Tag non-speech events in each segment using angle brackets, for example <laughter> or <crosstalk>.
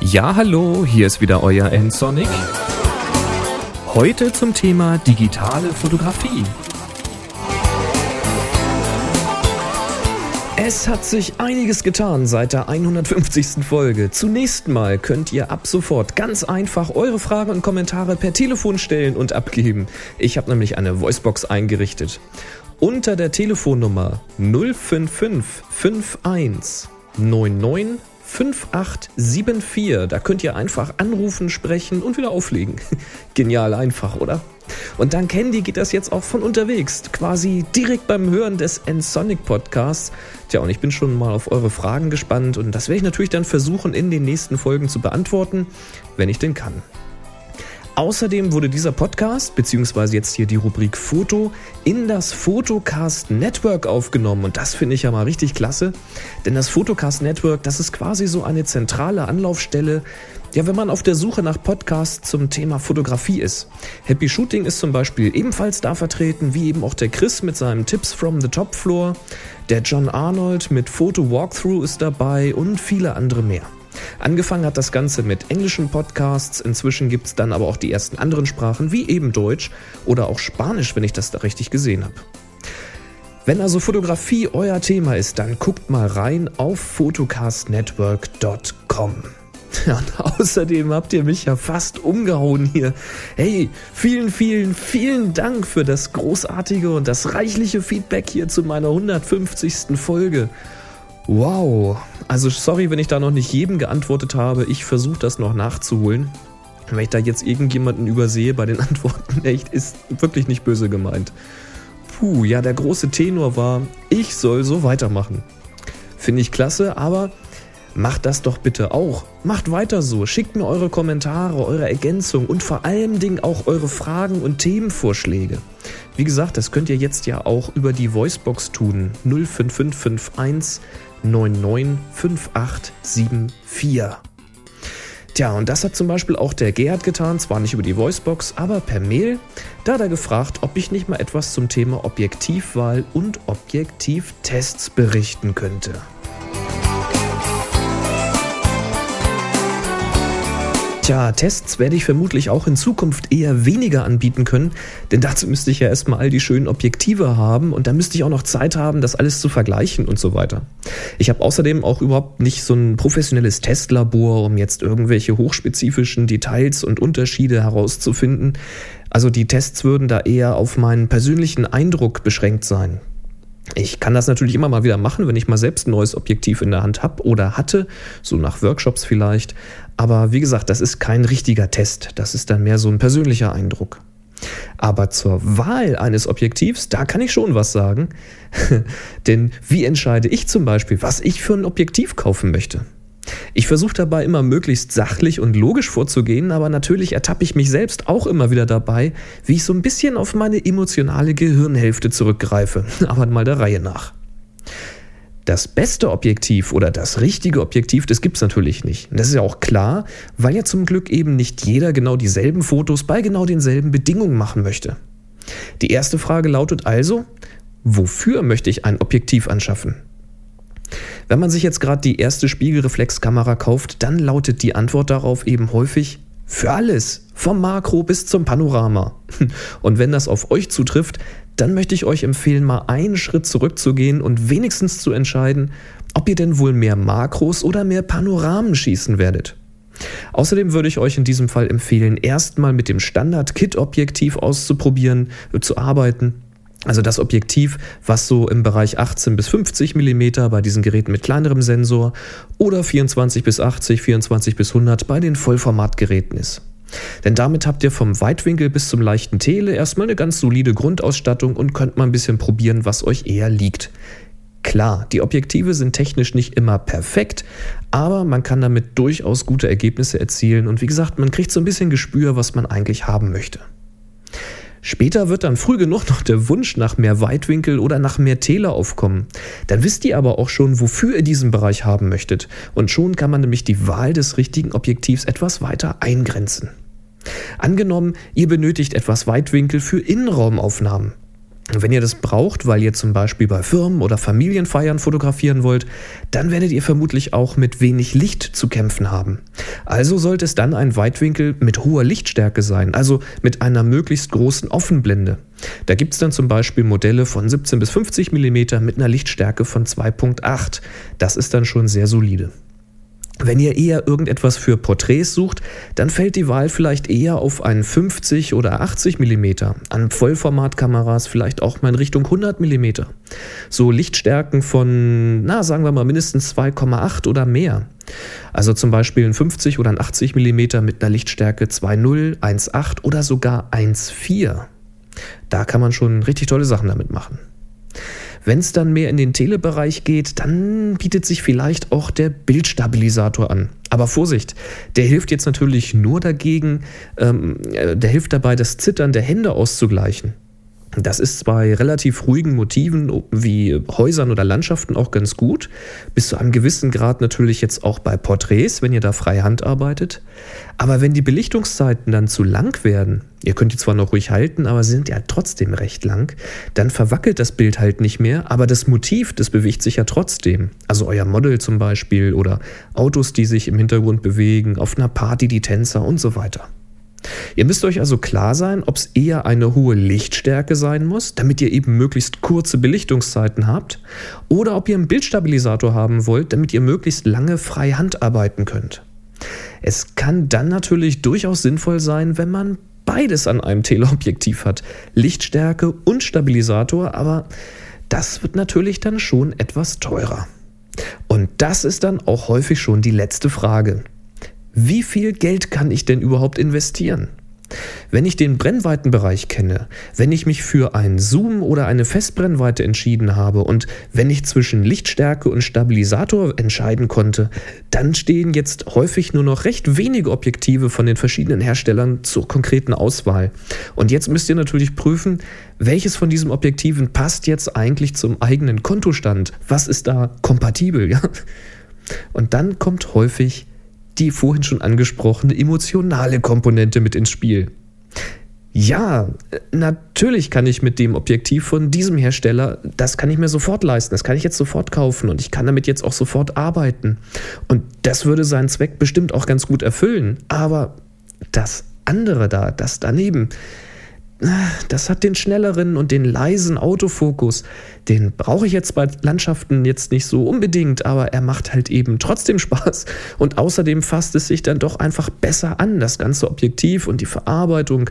Ja, hallo, hier ist wieder euer N-Sonic. Heute zum Thema digitale Fotografie. Es hat sich einiges getan seit der 150. Folge. Zunächst mal könnt ihr ab sofort ganz einfach eure Fragen und Kommentare per Telefon stellen und abgeben. Ich habe nämlich eine Voicebox eingerichtet. Unter der Telefonnummer 05551 99 5874. Da könnt ihr einfach anrufen, sprechen und wieder auflegen. <laughs> Genial einfach, oder? Und dank Handy geht das jetzt auch von unterwegs, quasi direkt beim Hören des N-Sonic Podcasts. Tja, und ich bin schon mal auf eure Fragen gespannt und das werde ich natürlich dann versuchen in den nächsten Folgen zu beantworten, wenn ich denn kann. Außerdem wurde dieser Podcast, beziehungsweise jetzt hier die Rubrik Foto, in das Photocast Network aufgenommen. Und das finde ich ja mal richtig klasse. Denn das Photocast Network, das ist quasi so eine zentrale Anlaufstelle, ja, wenn man auf der Suche nach Podcasts zum Thema Fotografie ist. Happy Shooting ist zum Beispiel ebenfalls da vertreten, wie eben auch der Chris mit seinem Tipps from the Top Floor. Der John Arnold mit Photo Walkthrough ist dabei und viele andere mehr. Angefangen hat das Ganze mit englischen Podcasts, inzwischen gibt es dann aber auch die ersten anderen Sprachen, wie eben Deutsch oder auch Spanisch, wenn ich das da richtig gesehen habe. Wenn also Fotografie euer Thema ist, dann guckt mal rein auf photocastnetwork.com. und <laughs> außerdem habt ihr mich ja fast umgehauen hier. Hey, vielen, vielen, vielen Dank für das großartige und das reichliche Feedback hier zu meiner 150. Folge. Wow. Also sorry, wenn ich da noch nicht jedem geantwortet habe. Ich versuche das noch nachzuholen. Wenn ich da jetzt irgendjemanden übersehe bei den <laughs> Antworten, echt, ist wirklich nicht böse gemeint. Puh, ja, der große Tenor war, ich soll so weitermachen. Finde ich klasse, aber macht das doch bitte auch. Macht weiter so. Schickt mir eure Kommentare, eure Ergänzungen und vor allem Dingen auch eure Fragen und Themenvorschläge. Wie gesagt, das könnt ihr jetzt ja auch über die Voicebox tun. 05551 995874. Tja, und das hat zum Beispiel auch der Gerhard getan, zwar nicht über die Voicebox, aber per Mail. Da hat er gefragt, ob ich nicht mal etwas zum Thema Objektivwahl und Objektivtests berichten könnte. Tja, Tests werde ich vermutlich auch in Zukunft eher weniger anbieten können, denn dazu müsste ich ja erstmal all die schönen Objektive haben und da müsste ich auch noch Zeit haben, das alles zu vergleichen und so weiter. Ich habe außerdem auch überhaupt nicht so ein professionelles Testlabor, um jetzt irgendwelche hochspezifischen Details und Unterschiede herauszufinden. Also die Tests würden da eher auf meinen persönlichen Eindruck beschränkt sein. Ich kann das natürlich immer mal wieder machen, wenn ich mal selbst ein neues Objektiv in der Hand habe oder hatte, so nach Workshops vielleicht. Aber wie gesagt, das ist kein richtiger Test, das ist dann mehr so ein persönlicher Eindruck. Aber zur Wahl eines Objektivs, da kann ich schon was sagen. <laughs> Denn wie entscheide ich zum Beispiel, was ich für ein Objektiv kaufen möchte? Ich versuche dabei immer möglichst sachlich und logisch vorzugehen, aber natürlich ertappe ich mich selbst auch immer wieder dabei, wie ich so ein bisschen auf meine emotionale Gehirnhälfte zurückgreife, <laughs> aber mal der Reihe nach. Das beste Objektiv oder das richtige Objektiv, das gibt es natürlich nicht. Und das ist ja auch klar, weil ja zum Glück eben nicht jeder genau dieselben Fotos bei genau denselben Bedingungen machen möchte. Die erste Frage lautet also, wofür möchte ich ein Objektiv anschaffen? Wenn man sich jetzt gerade die erste Spiegelreflexkamera kauft, dann lautet die Antwort darauf eben häufig für alles, vom Makro bis zum Panorama. <laughs> Und wenn das auf euch zutrifft, dann möchte ich euch empfehlen, mal einen Schritt zurückzugehen und wenigstens zu entscheiden, ob ihr denn wohl mehr Makros oder mehr Panoramen schießen werdet. Außerdem würde ich euch in diesem Fall empfehlen, erstmal mit dem Standard-Kit-Objektiv auszuprobieren, äh, zu arbeiten also das Objektiv, was so im Bereich 18 bis 50 mm bei diesen Geräten mit kleinerem Sensor oder 24 bis 80, 24 bis 100 bei den Vollformatgeräten ist. Denn damit habt ihr vom Weitwinkel bis zum leichten Tele erstmal eine ganz solide Grundausstattung und könnt mal ein bisschen probieren, was euch eher liegt. Klar, die Objektive sind technisch nicht immer perfekt, aber man kann damit durchaus gute Ergebnisse erzielen und wie gesagt, man kriegt so ein bisschen Gespür, was man eigentlich haben möchte. Später wird dann früh genug noch der Wunsch nach mehr Weitwinkel oder nach mehr Tele aufkommen. Dann wisst ihr aber auch schon, wofür ihr diesen Bereich haben möchtet. Und schon kann man nämlich die Wahl des richtigen Objektivs etwas weiter eingrenzen. Angenommen, ihr benötigt etwas Weitwinkel für Innenraumaufnahmen. Wenn ihr das braucht, weil ihr zum Beispiel bei Firmen oder Familienfeiern fotografieren wollt, dann werdet ihr vermutlich auch mit wenig Licht zu kämpfen haben. Also sollte es dann ein Weitwinkel mit hoher Lichtstärke sein, also mit einer möglichst großen Offenblende. Da gibt es dann zum Beispiel Modelle von 17 bis 50 mm mit einer Lichtstärke von 2.8. Das ist dann schon sehr solide. Wenn ihr eher irgendetwas für Porträts sucht, dann fällt die Wahl vielleicht eher auf einen 50 oder 80 mm, an Vollformatkameras vielleicht auch mal in Richtung 100 mm. So Lichtstärken von, na sagen wir mal mindestens 2,8 oder mehr. Also zum Beispiel ein 50 oder ein 80 mm mit einer Lichtstärke 2,0, 1,8 oder sogar 1,4. Da kann man schon richtig tolle Sachen damit machen. Wenn es dann mehr in den Telebereich geht, dann bietet sich vielleicht auch der Bildstabilisator an. Aber Vorsicht, der hilft jetzt natürlich nur dagegen, ähm, äh, der hilft dabei, das Zittern der Hände auszugleichen. Das ist bei relativ ruhigen Motiven wie Häusern oder Landschaften auch ganz gut. Bis zu einem gewissen Grad natürlich jetzt auch bei Porträts, wenn ihr da frei Hand arbeitet. Aber wenn die Belichtungszeiten dann zu lang werden, ihr könnt die zwar noch ruhig halten, aber sie sind ja trotzdem recht lang, dann verwackelt das Bild halt nicht mehr, aber das Motiv, das bewegt sich ja trotzdem. Also euer Model zum Beispiel oder Autos, die sich im Hintergrund bewegen, auf einer Party die Tänzer und so weiter. Ihr müsst euch also klar sein, ob es eher eine hohe Lichtstärke sein muss, damit ihr eben möglichst kurze Belichtungszeiten habt, oder ob ihr einen Bildstabilisator haben wollt, damit ihr möglichst lange frei Hand arbeiten könnt. Es kann dann natürlich durchaus sinnvoll sein, wenn man beides an einem Teleobjektiv hat, Lichtstärke und Stabilisator, aber das wird natürlich dann schon etwas teurer. Und das ist dann auch häufig schon die letzte Frage. Wie viel Geld kann ich denn überhaupt investieren? Wenn ich den Brennweitenbereich kenne, wenn ich mich für einen Zoom oder eine Festbrennweite entschieden habe und wenn ich zwischen Lichtstärke und Stabilisator entscheiden konnte, dann stehen jetzt häufig nur noch recht wenige Objektive von den verschiedenen Herstellern zur konkreten Auswahl. Und jetzt müsst ihr natürlich prüfen, welches von diesen Objektiven passt jetzt eigentlich zum eigenen Kontostand? Was ist da kompatibel? <laughs> Ja? Und dann kommt häufig die vorhin schon angesprochene emotionale Komponente mit ins Spiel. Ja, natürlich kann ich mit dem Objektiv von diesem Hersteller, das kann ich mir sofort leisten, das kann ich jetzt sofort kaufen und ich kann damit jetzt auch sofort arbeiten. Und das würde seinen Zweck bestimmt auch ganz gut erfüllen. Aber das andere da, das daneben, das hat den schnelleren und den leisen Autofokus. Den brauche ich jetzt bei Landschaften jetzt nicht so unbedingt, aber er macht halt eben trotzdem Spaß. Und außerdem fasst es sich dann doch einfach besser an, das ganze Objektiv und die Verarbeitung.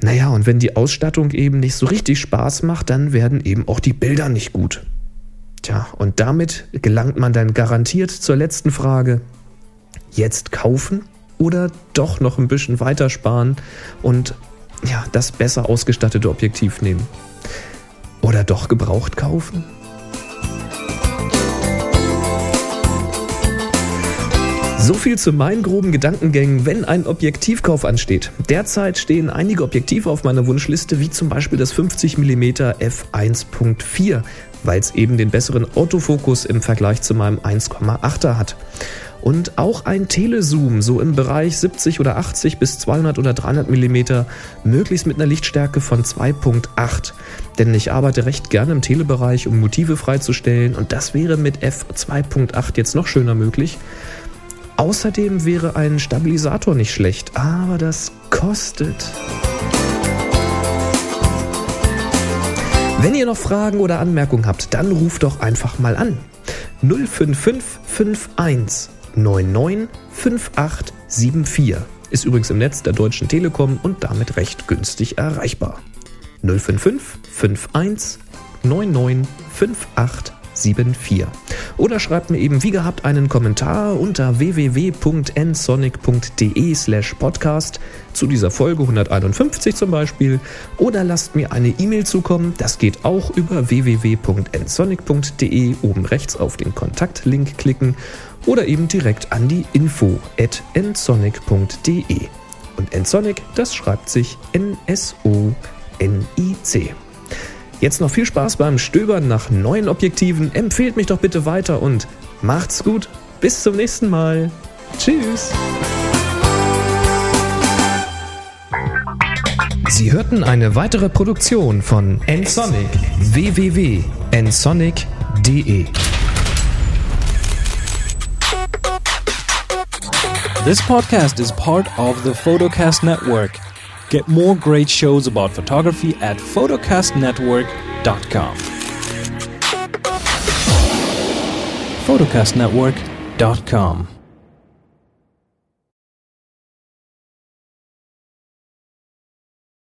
Naja, und wenn die Ausstattung eben nicht so richtig Spaß macht, dann werden eben auch die Bilder nicht gut. Tja, und damit gelangt man dann garantiert zur letzten Frage. Jetzt kaufen oder doch noch ein bisschen weitersparen und ja, das besser ausgestattete Objektiv nehmen. Oder doch gebraucht kaufen? So viel zu meinen groben Gedankengängen, wenn ein Objektivkauf ansteht. Derzeit stehen einige Objektive auf meiner Wunschliste, wie zum Beispiel das 50 mm f1.4, weil es eben den besseren Autofokus im Vergleich zu meinem 1,8er hat. Und auch ein Telezoom, so im Bereich 70 oder 80 bis 200 oder 300 mm, möglichst mit einer Lichtstärke von 2.8. Denn ich arbeite recht gerne im Telebereich, um Motive freizustellen und das wäre mit f2.8 jetzt noch schöner möglich. Außerdem wäre ein Stabilisator nicht schlecht, aber das kostet. Wenn ihr noch Fragen oder Anmerkungen habt, dann ruft doch einfach mal an. 05551 995874. Ist übrigens im Netz der Deutschen Telekom und damit recht günstig erreichbar. 055 51 995874. 74. Oder schreibt mir eben wie gehabt einen Kommentar unter www.nsonic.de slash podcast zu dieser Folge 151 zum Beispiel oder lasst mir eine E-Mail zukommen. Das geht auch über www.nsonic.de oben rechts auf den Kontaktlink klicken oder eben direkt an die info at nsonic.de. Und nsonic, das schreibt sich N-S-O-N-I-C. Jetzt noch viel Spaß beim Stöbern nach neuen Objektiven. Empfehlt mich doch bitte weiter und macht's gut. Bis zum nächsten Mal. Tschüss. Sie hörten eine weitere Produktion von nsonic www.nsonic.de. This podcast is part of the Photocast Network. Get more great shows about photography at photocastnetwork.com. photocastnetwork.com